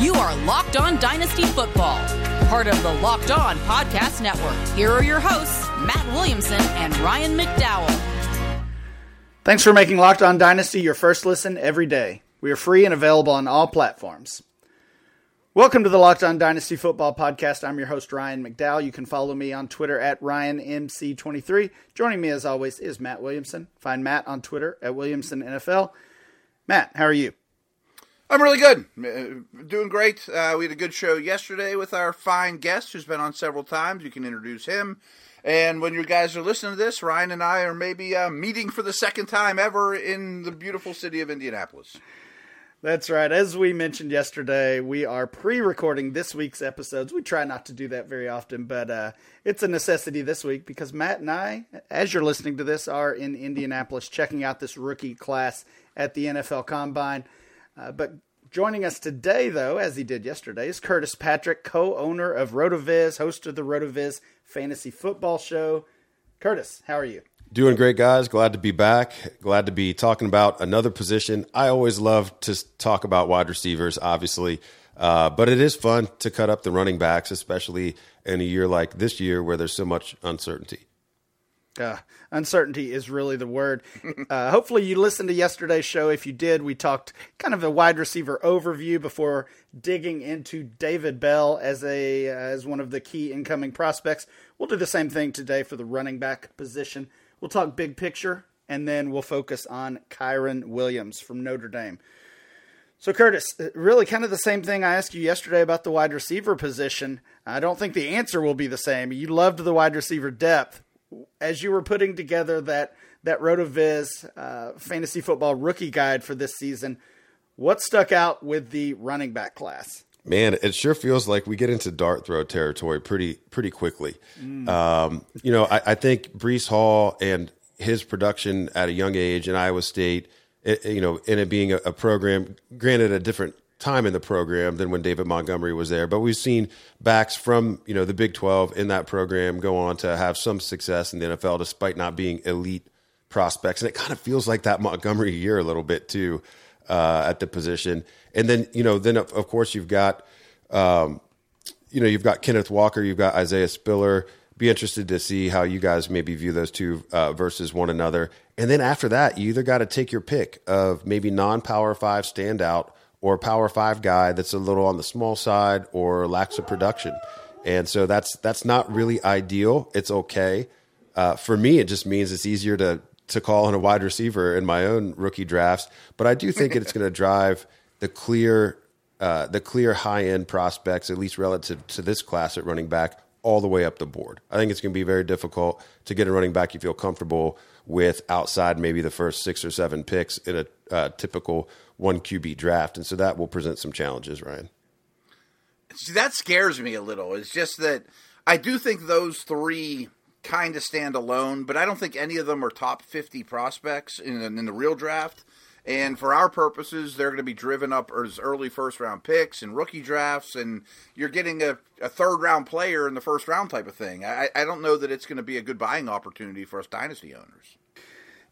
You are Locked On Dynasty Football, part of the Locked On Podcast Network. Here are your hosts, Matt Williamson and Ryan McDowell. Thanks for making Locked On Dynasty your first listen every day. We are free and available on all platforms. Welcome to the Locked On Dynasty Football Podcast. I'm your host, Ryan McDowell. You can follow me on Twitter at RyanMC23. Joining me, as always, is Matt Williamson. Find Matt on Twitter at WilliamsonNFL. Matt, how are you? I'm really good. Uh, doing great. Uh, we had a good show yesterday with our fine guest who's been on several times. You can introduce him. And when you guys are listening to this, Ryan and I are maybe uh, meeting for the second time ever in the beautiful city of Indianapolis. That's right. As we mentioned yesterday, we are pre-recording this week's episodes. We try not to do that very often, but uh, it's a necessity this week because Matt and I, as you're listening to this, are in Indianapolis checking out this rookie class at the NFL Combine. Uh, but joining us today, though, as he did yesterday, is Curtis Patrick, co-owner of RotoViz, host of the RotoViz Fantasy Football Show. Curtis, how are you? Doing great, guys. Glad to be back. Glad to be talking about another position. I always love to talk about wide receivers, obviously, uh, but it is fun to cut up the running backs, especially in a year like this year where there's so much uncertainty. Uh, uncertainty is really the word. Uh, hopefully, you listened to yesterday's show. If you did, we talked kind of a wide receiver overview before digging into David Bell as a as one of the key incoming prospects. We'll do the same thing today for the running back position. We'll talk big picture, and then we'll focus on Kyren Williams from Notre Dame. So, Curtis, uh, really kind of the same thing I asked you yesterday about the wide receiver position. I don't think the answer will be the same. You loved the wide receiver depth. As you were putting together that, that RotoViz uh, fantasy football rookie guide for this season, what stuck out with the running back class? Man, it sure feels like we get into dart throw territory pretty pretty quickly. Mm. Um, you know, I, I, think Breece Hall and his production at a young age in Iowa State, it, you know, in it being a, a, program, granted a different time in the program than when David Montgomery was there, but we've seen backs from you know the Big Twelve in that program go on to have some success in the NFL despite not being elite prospects, and it kind of feels like that Montgomery year a little bit too uh, at the position. And then you know, then of, of course you've got, um, you know, you've got Kenneth Walker, you've got Isaiah Spiller. Be interested to see how you guys maybe view those two uh, versus one another. And then after that, you either got to take your pick of maybe non-power five standout or power five guy that's a little on the small side or lacks a production. And so that's that's not really ideal. It's okay. Uh, for me, it just means it's easier to to call on a wide receiver in my own rookie drafts. But I do think it's going to drive the clear uh, the clear high end prospects, at least relative to this class at running back, all the way up the board. I think it's going to be very difficult to get a running back you feel comfortable with outside maybe the first six or seven picks in a uh, typical one QB draft, and so that will present some challenges, Ryan. See, that scares me a little. It's just that I do think those three kind of stand alone, but I don't think any of them are top 50 prospects in, in the real draft. And for our purposes, they're going to be driven up as early first round picks and rookie drafts, and you're getting a, a third round player in the first round type of thing. I, I don't know that it's going to be a good buying opportunity for us dynasty owners.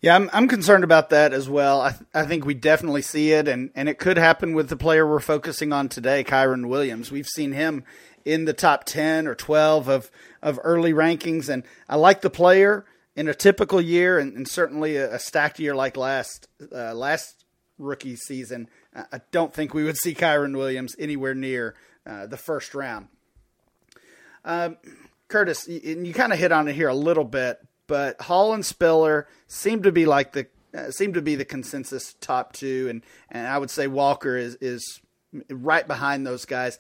Yeah, I'm, I'm concerned about that as well. I, th- I think we definitely see it, and, and it could happen with the player we're focusing on today, Kyren Williams. We've seen him in the top 10 or 12 of, of early rankings. And I like the player in a typical year and, and certainly a, a, stacked year like last, uh, last rookie season. I don't think we would see Kyren Williams anywhere near uh, the first round. Um, Curtis, you, you kind of hit on it here a little bit, but Hall and Spiller seem to be like the uh, seem to be the consensus top two, and, and I would say Walker is is right behind those guys.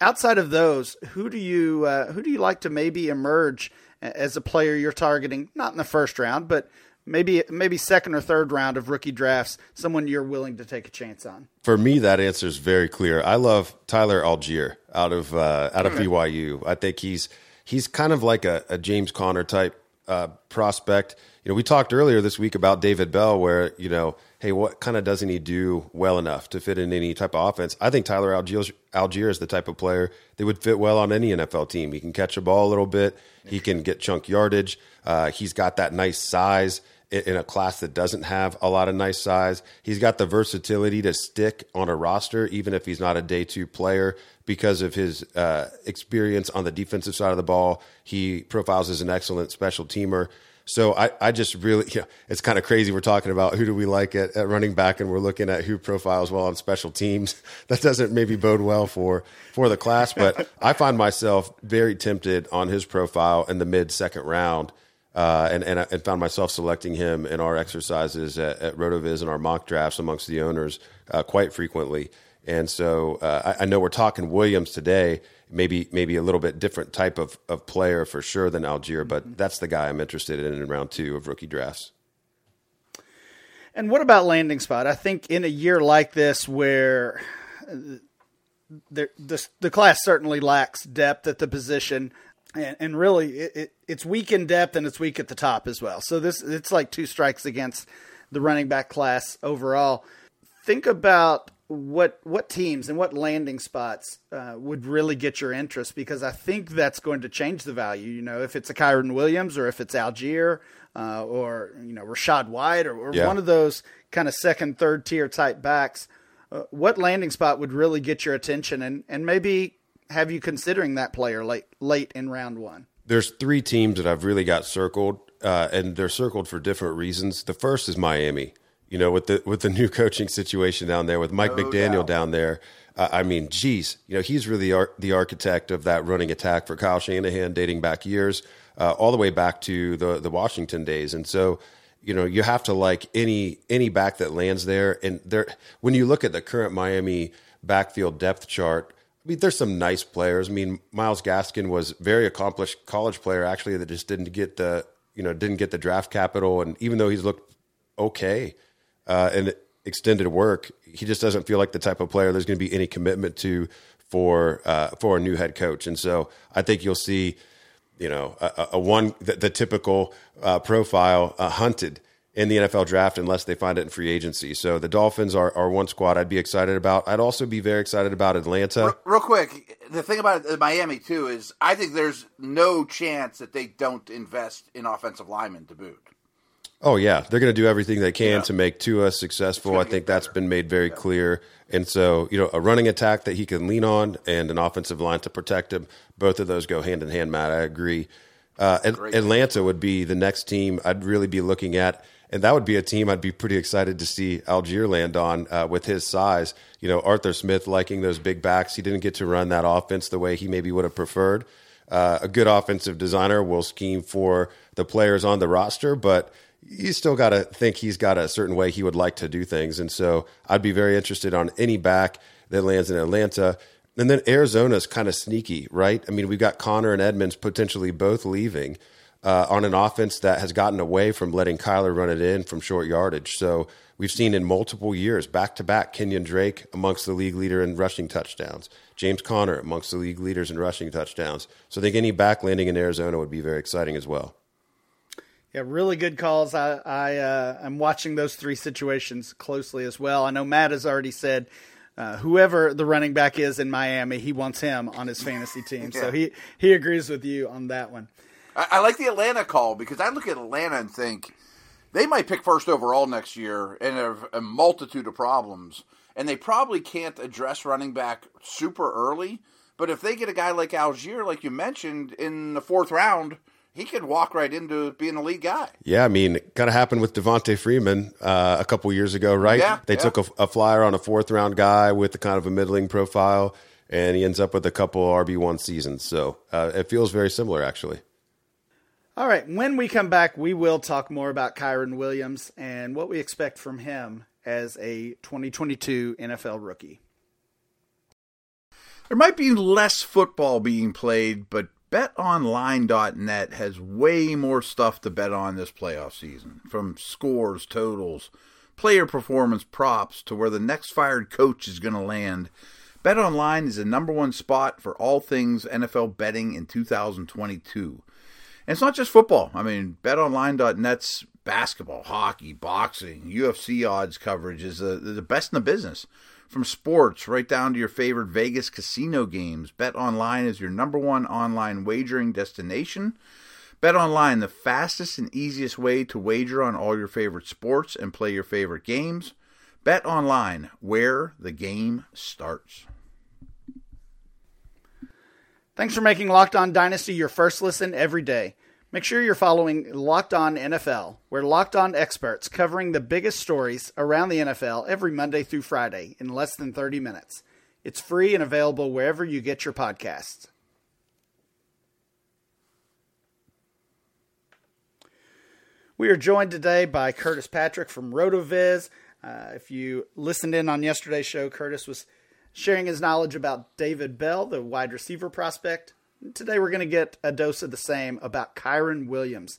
Outside of those, who do you uh, who do you like to maybe emerge as a player you're targeting? Not in the first round, but maybe maybe second or third round of rookie drafts. Someone you're willing to take a chance on. For me, that answer is very clear. I love Tyler Allgeier out of uh, out of BYU. I think he's he's kind of like a, a James Conner type uh, prospect. You know, we talked earlier this week about David Bell, where you know hey, what kind of doesn't he do well enough to fit in any type of offense? I think Tyler Allgeier, Allgeier is the type of player that would fit well on any NFL team. He can catch a ball a little bit. He can get chunk yardage. Uh, he's got that nice size in a class that doesn't have a lot of nice size. He's got the versatility to stick on a roster, even if he's not a day two player, because of his uh, experience on the defensive side of the ball. He profiles as an excellent special teamer. So I, I just really, you know, it's kind of crazy. We're talking about who do we like at, at running back, and we're looking at who profiles well on special teams. That doesn't maybe bode well for for the class, but I find myself very tempted on his profile in the mid second round, uh, and and, and found myself selecting him in our exercises at, at Rotoviz and our mock drafts amongst the owners uh, quite frequently. And so uh, I, I know we're talking Williams today maybe maybe a little bit different type of, of player for sure than Allgeier, but mm-hmm. that's the guy I'm interested in in round two of rookie drafts. And what about landing spot? I think in a year like this where the, the, the class certainly lacks depth at the position, and, and really it, it, it's weak in depth and it's weak at the top as well. So this it's like two strikes against the running back class overall. Think about what what teams and what landing spots uh, would really get your interest because I think that's going to change the value. You know, if it's a Kyren Williams or if it's Allgeier uh, or you know Rachaad White or, or yeah. one of those kind of second, third tier type backs, uh, what landing spot would really get your attention and and maybe have you considering that player late late in round one? There's three teams that I've really got circled, uh, and they're circled for different reasons. The first is Miami you know, with the with the new coaching situation down there, with Mike oh, McDaniel down there. Uh, I mean, geez, you know, he's really ar- the architect of that running attack for Kyle Shanahan, dating back years, uh, all the way back to the the Washington days. And so, you know, you have to like any any back that lands there. And there, when you look at the current Miami backfield depth chart, I mean, there's some nice players. I mean, Myles Gaskin was very accomplished college player, actually, that just didn't get the you know didn't get the draft capital. And even though he's looked okay uh, and extended work, he just doesn't feel like the type of player there's going to be any commitment to for uh, for a new head coach. And so I think you'll see, you know, a, a one the, the typical uh, profile uh, hunted in the NFL draft unless they find it in free agency. So the Dolphins are, are one squad I'd be excited about. I'd also be very excited about Atlanta. Real, real quick, the thing about Miami too is I think there's no chance that they don't invest in offensive linemen to boot. Oh yeah, they're going to do everything they can yeah. to make Tua successful. I think that's been made very yeah. clear. And so, you know, a running attack that he can lean on and an offensive line to protect him, both of those go hand in hand, Matt. I agree. Uh, Atlanta would be the next team I'd really be looking at. And that would be a team I'd be pretty excited to see Allgeier land on uh, with his size. You know, Arthur Smith liking those big backs. He didn't get to run that offense the way he maybe would have preferred. Uh, a good offensive designer will scheme for the players on the roster, but – you still got to think he's got a certain way he would like to do things. And so I'd be very interested on any back that lands in Atlanta. And then Arizona's kind of sneaky, right? I mean, we've got Conner and Edmonds potentially both leaving uh, on an offense that has gotten away from letting Kyler run it in from short yardage. So we've seen in multiple years, back to back, Kenyon Drake amongst the league leader in rushing touchdowns, James Conner amongst the league leaders in rushing touchdowns. So I think any back landing in Arizona would be very exciting as well. Yeah, really good calls. I, I uh, I'm watching those three situations closely as well. I know Matt has already said uh, whoever the running back is in Miami, he wants him on his fantasy team. yeah. So he he agrees with you on that one. I, I, like the Atlanta call because I look at Atlanta and think they might pick first overall next year and have a multitude of problems, and they probably can't address running back super early. But if they get a guy like Allgeier, like you mentioned, in the fourth round he could walk right into being a lead guy. Yeah, I mean, it kind of happened with Devonta Freeman uh, a couple years ago, right? Yeah, they yeah. took a, a, flyer on a fourth round guy with a kind of a middling profile, and he ends up with a couple RB one seasons. So uh, it feels very similar, actually. All right, when we come back, we will talk more about Kyren Williams and what we expect from him as a 2022 NFL rookie. There might be less football being played, but betonline.net has way more stuff to bet on this playoff season from scores, totals, player performance props to where the next fired coach is going to land. BetOnline is the number one spot for all things NFL betting in 2022. And it's not just football. I mean, betonline.net's basketball, hockey, boxing, UFC odds coverage is the, the best in the business. From sports right down to your favorite Vegas casino games, Bet Online is your number one online wagering destination. Bet online, the fastest and easiest way to wager on all your favorite sports and play your favorite games. Bet online, where the game starts. Thanks for making Locked On Dynasty your first listen every day. Make sure you're following Locked On NFL, where Locked On experts covering the biggest stories around the NFL every Monday through Friday in less than 30 minutes. It's free and available wherever you get your podcasts. We are joined today by Curtis Patrick from RotoViz. Uh, if you listened in on yesterday's show, Curtis was sharing his knowledge about David Bell, the wide receiver prospect. Today we're going to get a dose of the same about Kyren Williams.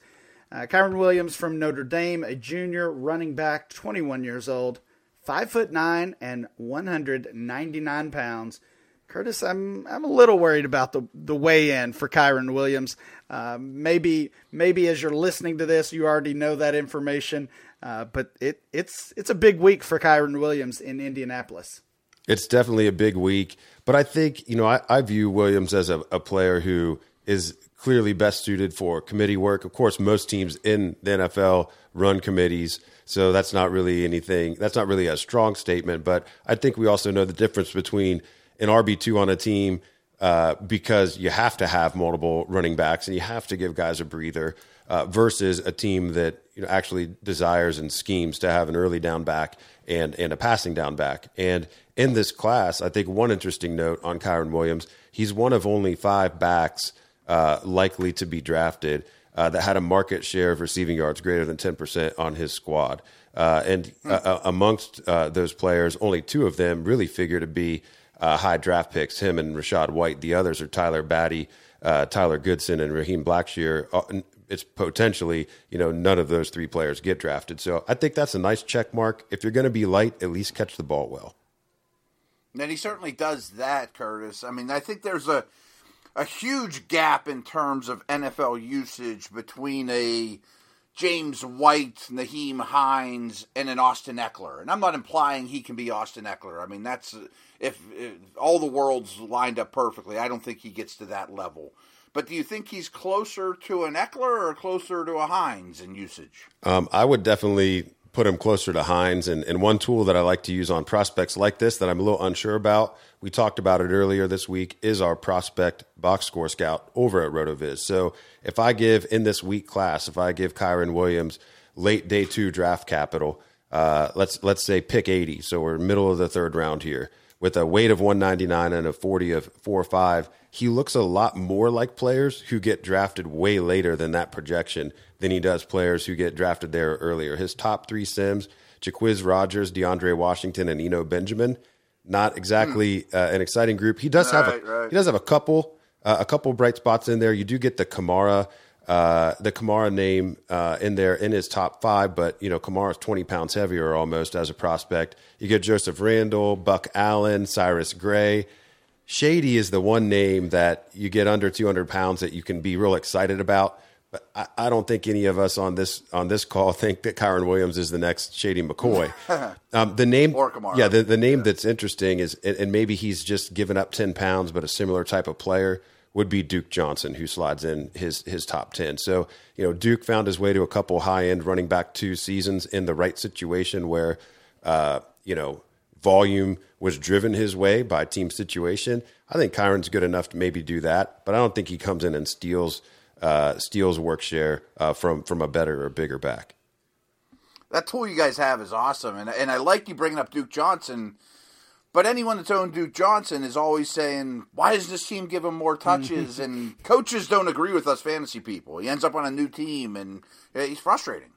Uh, Kyren Williams from Notre Dame, a junior running back, 21 years old, five foot nine and 199 pounds. Curtis, I'm I'm a little worried about the the weigh in for Kyren Williams. Uh, maybe maybe as you're listening to this, you already know that information. Uh, but it it's it's a big week for Kyren Williams in Indianapolis. It's definitely a big week, but I think you know I, I view Williams as a, a player who is clearly best suited for committee work. Of course, most teams in the NFL run committees, so that's not really anything. That's not really a strong statement, but I think we also know the difference between an RB two on a team uh, because you have to have multiple running backs and you have to give guys a breather uh, versus a team that you know actually desires and schemes to have an early down back and and a passing down back. And in this class, I think one interesting note on Kyren Williams, he's one of only five backs uh, likely to be drafted uh, that had a market share of receiving yards greater than ten percent on his squad. Uh, and uh, amongst those players, only two of them really figure to be uh, high draft picks, him and Rachaad White. The others are Tyler Badie, uh, Tyler Goodson, and Raheem Blackshear. Uh, it's potentially, you know, none of those three players get drafted. So I think that's a nice check mark. If you're going to be light, at least catch the ball well. And he certainly does that, Curtis. I mean, I think there's a a huge gap in terms of NFL usage between a James White, Nyheim Hines, and an Austin Ekeler. And I'm not implying he can be Austin Ekeler. I mean, that's if, if, all the worlds lined up perfectly. I don't think he gets to that level. But do you think he's closer to an Ekeler or closer to a Hines in usage? Um, I would definitely put him closer to Hines. And, and one tool that I like to use on prospects like this that I'm a little unsure about, we talked about it earlier this week, is our prospect box score scout over at RotoViz. So if I give in this week class, if I give Kyren Williams late day two draft capital, uh, let's let's say pick 80. So we're middle of the third round here with a weight of 199 and a 40 of 4 5, he looks a lot more like players who get drafted way later than that projection than he does players who get drafted there earlier. His top three Sims, Jacquizz Rodgers, DeAndre Washington, and Eno Benjamin. Not exactly mm. uh, an exciting group. He does right, have a right. he does have a couple uh, a couple bright spots in there. You do get the Kamara uh, the Kamara name uh, in there in his top five, but you know Kamara's twenty pounds heavier almost as a prospect. You get Joseph Randle, Buck Allen, Cyrus Gray. Shady is the one name that you get under two hundred pounds that you can be real excited about. But I, I, don't think any of us on this on this call think that Kyren Williams is the next Shady McCoy. um, the name, or Kamara. yeah, the, the name yeah. that's interesting is, and, and maybe he's just given up ten pounds, but a similar type of player would be Duke Johnson, who slides in his his top ten. So you know, Duke found his way to a couple high end running back two seasons in the right situation where uh, you know volume was driven his way by team situation. I think Kyren's good enough to maybe do that, but I don't think he comes in and steals uh, steals work share uh, from from a better or bigger back. That tool you guys have is awesome, and and I like you bringing up Duke Johnson but anyone that's owned Duke Johnson is always saying, "Why does this team give him more touches?" and coaches don't agree with us fantasy people. He ends up on a new team, and he's frustrating.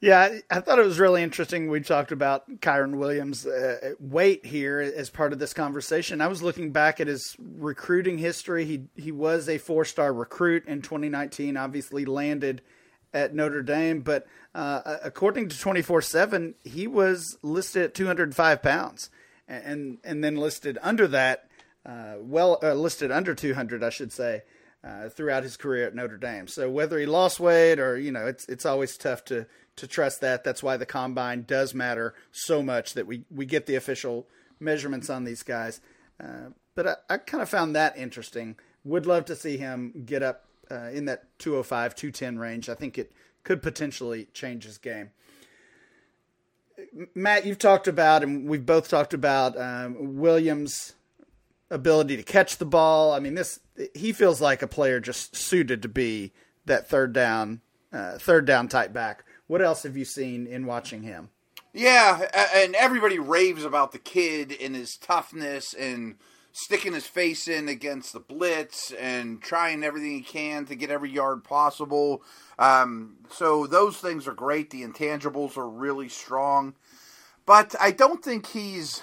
Yeah, I thought it was really interesting. We talked about Kyren Williams' uh, weight here as part of this conversation. I was looking back at his recruiting history. He he was a four star recruit in 2019. Obviously landed at Notre Dame, but uh, according to 24 7, he was listed at 205 pounds and, and then listed under that, uh, well, uh, listed under 200, I should say, uh, throughout his career at Notre Dame. So whether he lost weight or, you know, it's, it's always tough to, to trust that. That's why the combine does matter so much that we, we get the official measurements on these guys. Uh, but I, I kind of found that interesting. Would love to see him get up uh, in that 205, 210 range. I think it could potentially change his game. Matt, you've talked about, and we've both talked about um, Williams' ability to catch the ball. I mean, this he feels like a player just suited to be that third down, uh, third down type back. What else have you seen in watching him? Yeah, and everybody raves about the kid and his toughness and sticking his face in against the blitz and trying everything he can to get every yard possible. Um, so those things are great. The intangibles are really strong, but I don't think he's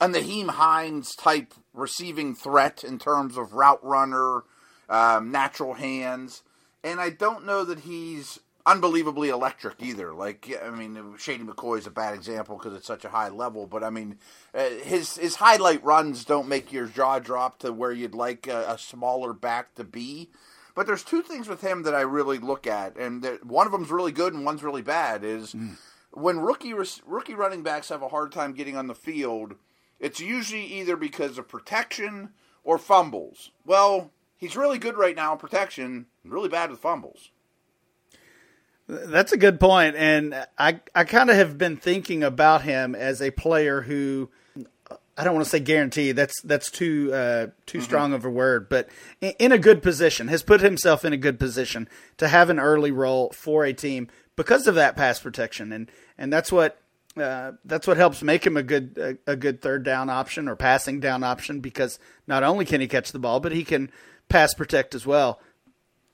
a Nyheim Hines type receiving threat in terms of route runner, um, natural hands, and I don't know that he's unbelievably electric either. Like I mean, Shady McCoy is a bad example because it's such a high level. But I mean, uh, his his highlight runs don't make your jaw drop to where you'd like a, a, smaller back to be. But there's two things with him that I really look at, and one of them's really good and one's really bad. Is mm. when rookie rookie running backs have a hard time getting on the field, it's usually either because of protection or fumbles. Well, he's really good right now in protection, really bad with fumbles. That's a good point, and I I kind of have been thinking about him as a player who I don't want to say guarantee. That's that's too uh, too mm-hmm. strong of a word, but in, in, a good position has put himself in a good position to have an early role for a team because of that pass protection, and and that's what uh, that's what helps make him a good a, a, good third down option or passing down option because not only can he catch the ball, but he can pass protect as well.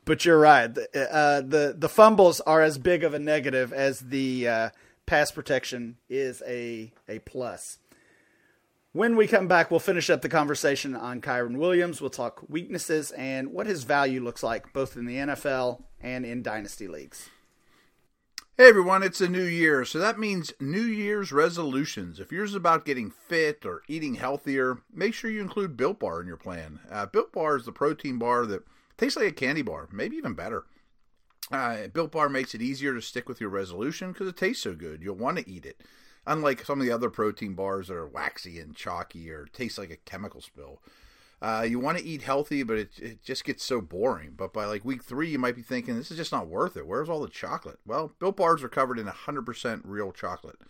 But you're right. Uh, the the fumbles are as big of a negative as the uh, pass protection is a a plus. When we come back, we'll finish up the conversation on Kyren Williams. We'll talk weaknesses and what his value looks like, both in the NFL and in dynasty leagues. Hey everyone, it's a new year, so that means New Year's resolutions. If yours is about getting fit or eating healthier, make sure you include Built Bar in your plan. Uh, Built Bar is the protein bar that Tastes like a candy bar, maybe even better. Uh, Built Bar makes it easier to stick with your resolution because it tastes so good. You'll want to eat it. Unlike some of the other protein bars that are waxy and chalky or taste like a chemical spill. Uh, you want to eat healthy, but it, it just gets so boring. But by like week three, you might be thinking, this is just not worth it. Where's all the chocolate? Well, Built Bars are covered in 100% real chocolate.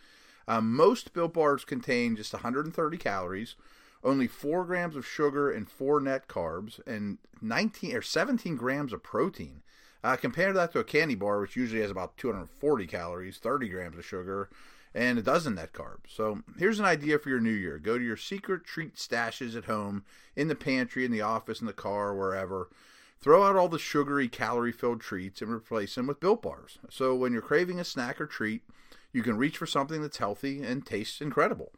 Uh, most Built Bars contain just 130 calories, only four grams of sugar and four net carbs, and 19 or 17 grams of protein. Uh, compare that to a candy bar, which usually has about 240 calories, 30 grams of sugar, and a dozen net carbs. So here's an idea for your new year: go to your secret treat stashes at home, in the pantry, in the office, in the car, wherever. Throw out all the sugary, calorie-filled treats and replace them with Built Bars. So when you're craving a snack or treat, you can reach for something that's healthy and tastes incredible.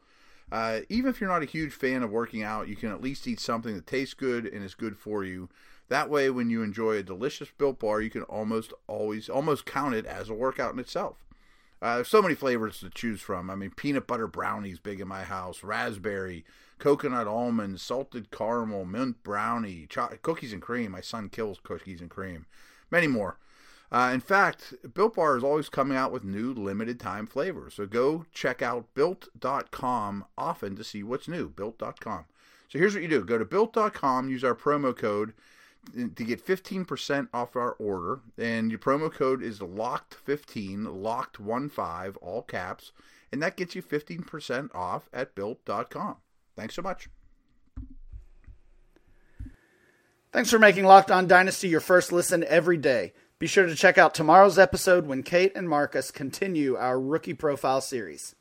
Uh, even if you're not a huge fan of working out, you can at least eat something that tastes good and is good for you. That way, when you enjoy a delicious built bar, you can almost always almost count it as a workout in itself. Uh, there's so many flavors to choose from. I mean, peanut butter brownies big in my house, raspberry, coconut almond, salted caramel, mint brownie, cho- cookies and cream. My son kills cookies and cream. Many more. Uh, in fact, Built Bar is always coming out with new limited time flavors. So go check out built.com often to see what's new. Built.com. So here's what you do go to built.com, use our promo code to get 15% off our order. And your promo code is locked15, locked15, all caps. And that gets you 15% off at built.com. Thanks so much. Thanks for making Locked On Dynasty your first listen every day. Be sure to check out tomorrow's episode when Kate and Marcus continue our rookie profile series.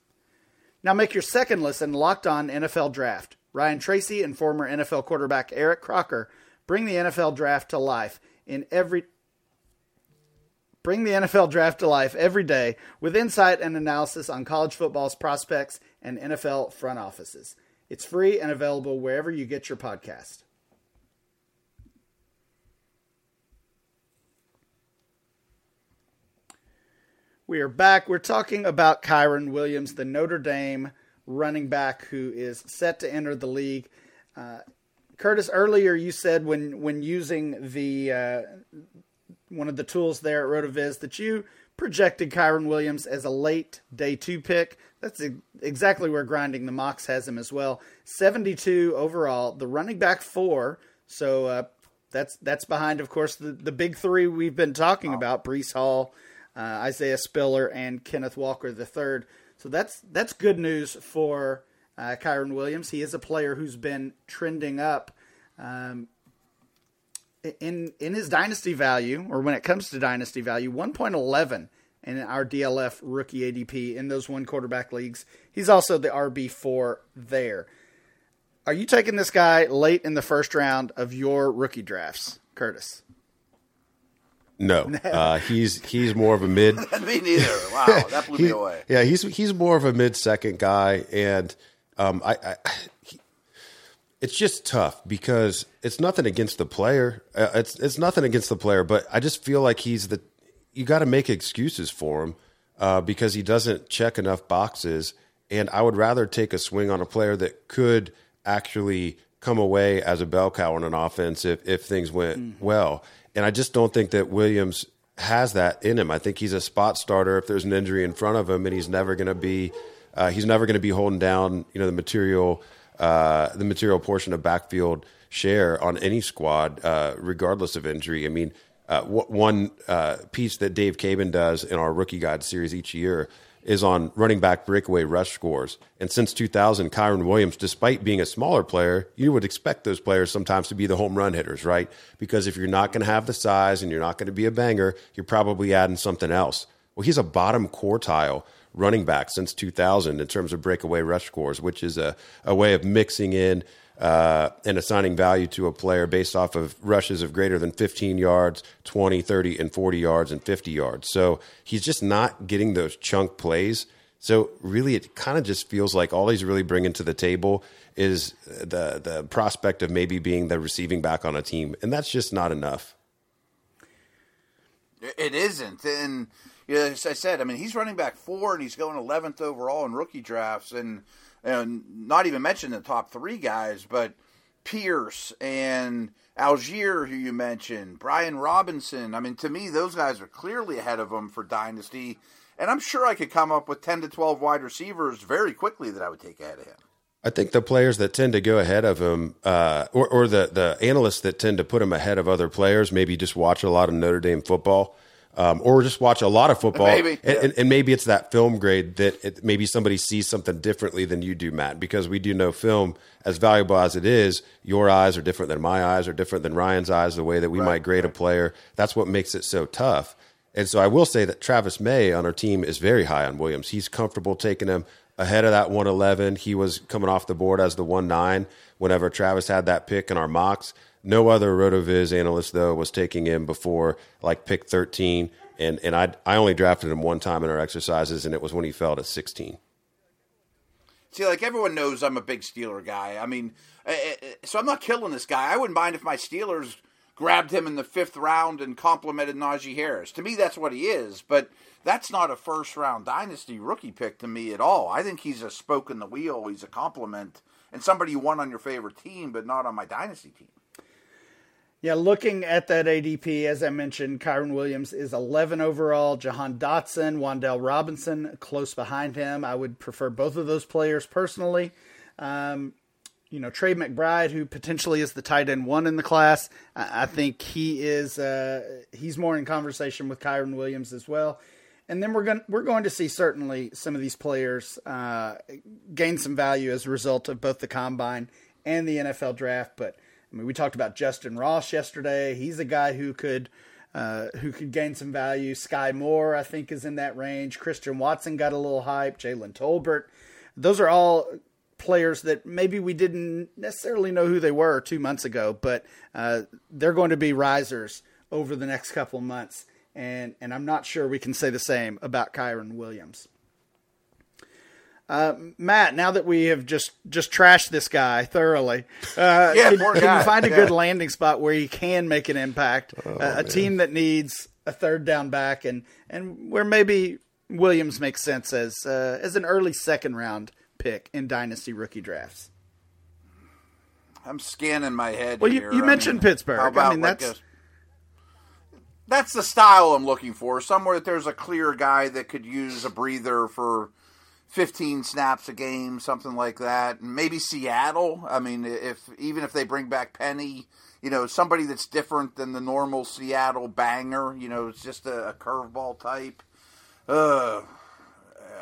Now make your second listen locked on NFL Draft. Ryan Tracy and former NFL quarterback Eric Crocker bring the NFL Draft to life in every bring the NFL Draft to life every day with insight and analysis on college football's prospects and NFL front offices. It's free and available wherever you get your podcast. We are back. We're talking about Kyren Williams, the Notre Dame running back who is set to enter the league. Uh, Curtis, earlier you said when when using the uh, one of the tools there at RotoViz that you projected Kyren Williams as a late day two pick. That's exactly where Grinding the Mocks has him as well. 72 overall, the running back four, so uh, that's that's behind, of course, the, the big three we've been talking about: Breece Hall, uh, Isaiah Spiller, and Kenneth Walker III. So that's that's good news for uh, Kyren Williams. He is a player who's been trending up um, in in his dynasty value, or when it comes to dynasty value, one point eleven in our DLF rookie ADP in those one quarterback leagues. He's also the RB four there. Are you taking this guy late in the first round of your rookie drafts, Curtis? No, uh, he's he's more of a mid. me neither. Wow, that blew he, me away. Yeah, he's he's more of a mid second guy, and um, I, I he, it's just tough because it's nothing against the player. Uh, it's it's nothing against the player, but I just feel like he's the you got to make excuses for him uh, because he doesn't check enough boxes, and I would rather take a swing on a player that could actually come away as a bell cow on an offense if, if things went mm. well. And I just don't think that Williams has that in him. I think he's a spot starter if there's an injury in front of him, and he's never going to be uh, he's never going to be holding down you know the material uh, the material portion of backfield share on any squad, uh, regardless of injury. I mean, uh, one uh, piece that Dave Caban does in our rookie guide series each year is on running back breakaway rush scores. And since 2000, Kyren Williams, despite being a smaller player, you would expect those players sometimes to be the home run hitters, right? Because if you're not going to have the size and you're not going to be a banger, you're probably adding something else. Well, he's a bottom quartile running back since 2000 in terms of breakaway rush scores, which is a, a way of mixing in uh, and assigning value to a player based off of rushes of greater than 15 yards, 20, 30, and 40 yards and 50 yards. So he's just not getting those chunk plays. So really, it kind of just feels like all he's really bringing to the table is the the prospect of maybe being the receiving back on a team, and that's just not enough. It isn't, and you know, as I said, I mean, he's running back four, and he's going 11th overall in rookie drafts, and and not even mention the top three guys, but Pierce and Allgeier, who you mentioned, Brian Robinson. I mean, to me, those guys are clearly ahead of him for Dynasty. And I'm sure I could come up with 10 to 12 wide receivers very quickly that I would take ahead of him. I think the players that tend to go ahead of him, uh, or, or the, the analysts that tend to put him ahead of other players, maybe just watch a lot of Notre Dame football um, or just watch a lot of football. Maybe, and, and, and, maybe it's that film grade that it, maybe somebody sees something differently than you do, Matt, because we do know film, as valuable as it is, your eyes are different than my eyes, are different than Ryan's eyes, the way that we right, might grade right. a player. That's what makes it so tough. And so I will say that Travis May on our team is very high on Williams. He's comfortable taking him ahead of that 111. He was coming off the board as the 1 9 whenever Travis had that pick in our mocks. No other RotoViz analyst, though, was taking him before like pick 13. And, and I, I only drafted him one time in our exercises, and it was when he fell to 16. See, like everyone knows I'm a big Steeler guy. I mean, eh, eh, so I'm not killing this guy. I wouldn't mind if my Steelers grabbed him in the fifth round and complimented Najee Harris. To me, that's what he is. But that's not a first round dynasty rookie pick to me at all. I think he's a spoke in the wheel. He's a compliment and somebody you want on your favorite team, but not on my dynasty team. Yeah, looking at that ADP, as I mentioned, Kyren Williams is 11 overall. Jahan Dotson, Wan'Dale Robinson close behind him. I would prefer both of those players personally. Um, you know, Trey McBride, who potentially is the tight end one in the class, I, I think he is. Uh, he's more in conversation with Kyren Williams as well. And then we're going we're going to see certainly some of these players uh, gain some value as a result of both the combine and the NFL draft, but I mean, we talked about Justyn Ross yesterday. He's a guy who could uh, who could gain some value. Skyy Moore, I think, is in that range. Christian Watson got a little hype. Jalen Tolbert. Those are all players that maybe we didn't necessarily know who they were two months ago, but uh, they're going to be risers over the next couple months. And, and I'm not sure we can say the same about Kyren Williams. Uh, Matt, now that we have just just trashed this guy thoroughly, uh, yeah, can, can you find a good landing spot where he can make an impact? Oh, uh, a team that needs a third down back, and and where maybe Williams makes sense as uh, as an early second round pick in dynasty rookie drafts. I'm scanning my head. Well, you, you mentioned mean, Pittsburgh. I mean, that's. A, that's the style I'm looking for. Somewhere that there's a clear guy that could use a breather for 15 snaps a game, something like that. Maybe Seattle. I mean, if even if they bring back Penny, you know, somebody that's different than the normal Seattle banger. You know, it's just a, a curveball type. Uh,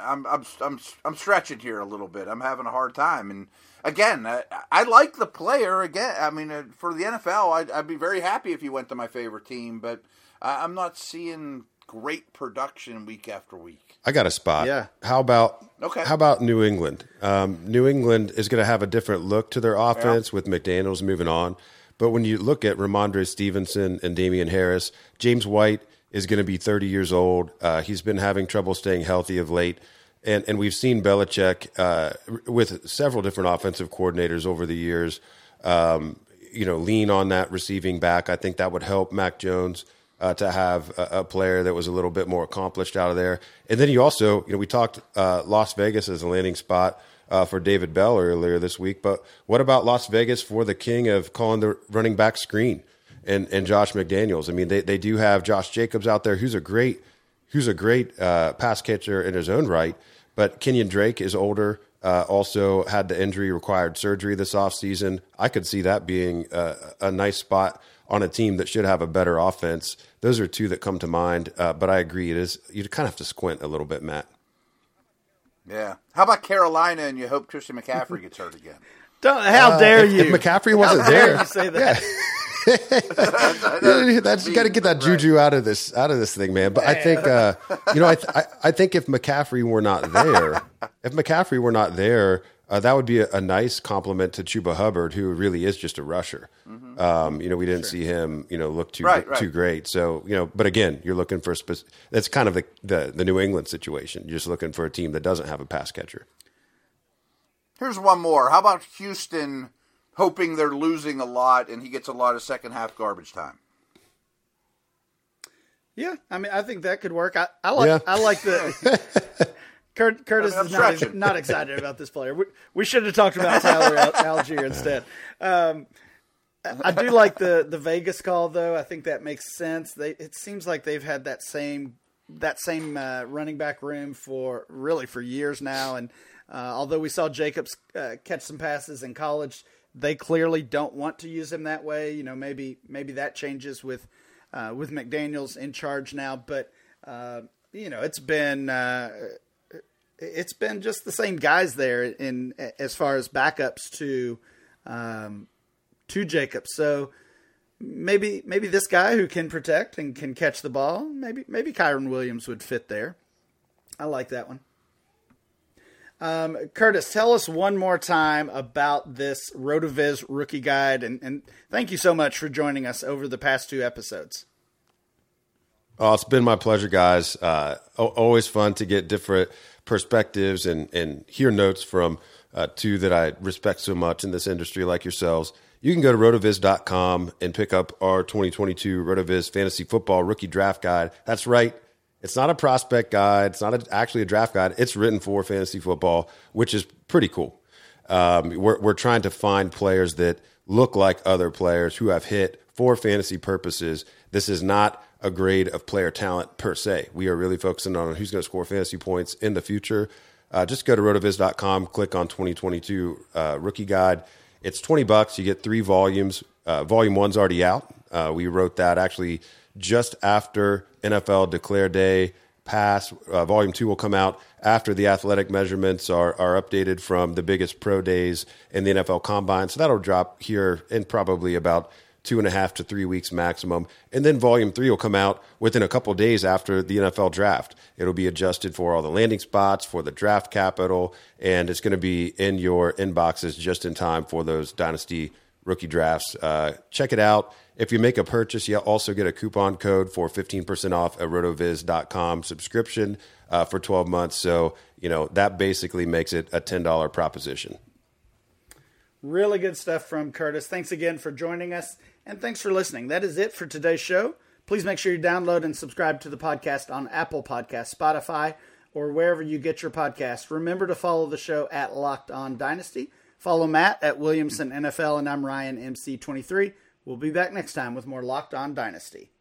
I'm I'm I'm I'm stretching here a little bit. I'm having a hard time. And again, I, I like the player. Again, I mean, uh, for the NFL, I'd, I'd be very happy if he went to my favorite team, but I'm not seeing great production week after week. I got a spot. Yeah. How about Okay. How about New England? Um, New England is going to have a different look to their offense with McDaniels moving on. But when you look at Rhamondre Stevenson and Damien Harris, James White is going to be 30 years old. Uh, he's been having trouble staying healthy of late. And, and we've seen Belichick uh, with several different offensive coordinators over the years, um, you know, lean on that receiving back. I think that would help Mac Jones uh, to have a, a, player that was a little bit more accomplished out of there. And then you also, you know, we talked uh, Las Vegas as a landing spot uh, for David Bell earlier this week, but what about Las Vegas for the king of calling the running back screen and, and Josh McDaniels? I mean, they, they do have Josh Jacobs out there, who's a great who's a great uh, pass catcher in his own right, but Kenyon Drake is older. Uh, also had the injury required surgery this offseason. I could see that being a, a nice spot on a team that should have a better offense. Those are two that come to mind. Uh, but I agree, it is you kind of have to squint a little bit, Matt. Yeah. How about Carolina and you hope Christian McCaffrey gets hurt again? Don't, how dare if, you? If McCaffrey wasn't how dare there, you say that? That's you got to get that juju out of this out of this thing, man. But I think uh, you know, I, th- I, I think if McCaffrey were not there, if McCaffrey were not there, uh, that would be a, a, nice compliment to Chuba Hubbard, who really is just a rusher. Mm-hmm. Um, you know, we didn't sure. see him, you know, look too right, right. too great. So you know, but again, you're looking for spe- that's kind of the, the the New England situation. You're just looking for a team that doesn't have a pass catcher. Here's one more. How about Houston? Hoping they're losing a lot and he gets a lot of second half garbage time. Yeah, I mean, I think that could work. I, I like, Yeah. I like the. Kurt, Curtis is not, not excited about this player. We, we should have talked about Tyler Al- Allgeier instead. Um, I do like the the Vegas call though. I think that makes sense. They it seems like they've had that same that same uh, running back room for really for years now. And uh, although we saw Jacobs uh, catch some passes in college, they clearly don't want to use him that way. You know, maybe maybe that changes with uh, with McDaniels in charge now. But uh, you know, it's been uh, it's been just the same guys there in as far as backups to um, to Jacobs. So maybe maybe this guy who can protect and can catch the ball, maybe maybe Kyren Williams would fit there. I like that one. Um, Curtis, tell us one more time about this Rotoviz rookie guide, and, and thank you so much for joining us over the past two episodes. Oh, it's been my pleasure, guys. Uh, always fun to get different perspectives and, and hear notes from uh, two that I respect so much in this industry, like yourselves. You can go to rotoviz.com and pick up our 2022 Rotoviz Fantasy Football Rookie Draft Guide. That's right. It's not a prospect guide. It's not a, actually a draft guide. It's written for fantasy football, which is pretty cool. Um, we're, we're trying to find players that look like other players who have hit for fantasy purposes. This is not a grade of player talent per se. We are really focusing on who's going to score fantasy points in the future. Uh, just go to rotoviz.com, click on 2022 uh, rookie guide. It's 20 bucks. You get three volumes. Uh, volume one's already out. Uh, we wrote that actually just after NFL Declare Day Pass. Uh, volume two will come out after the athletic measurements are, are updated from the biggest pro days in the NFL Combine. So that'll drop here in probably about two and a half to three weeks maximum. And then volume three will come out within a couple days after the NFL draft. It'll be adjusted for all the landing spots, for the draft capital, and it's going to be in your inboxes just in time for those dynasty rookie drafts. Uh, check it out. If you make a purchase, you also get a coupon code for 15% off a rotoviz.com subscription uh, for 12 months. So, you know, that basically makes it a $10 proposition. Really good stuff from Curtis. Thanks again for joining us, and thanks for listening. That is it for today's show. Please make sure you download and subscribe to the podcast on Apple Podcasts, Spotify, or wherever you get your podcasts. Remember to follow the show at Locked On Dynasty. Follow Matt at Williamson NFL, and I'm Ryan MC23. We'll be back next time with more Locked On Dynasty.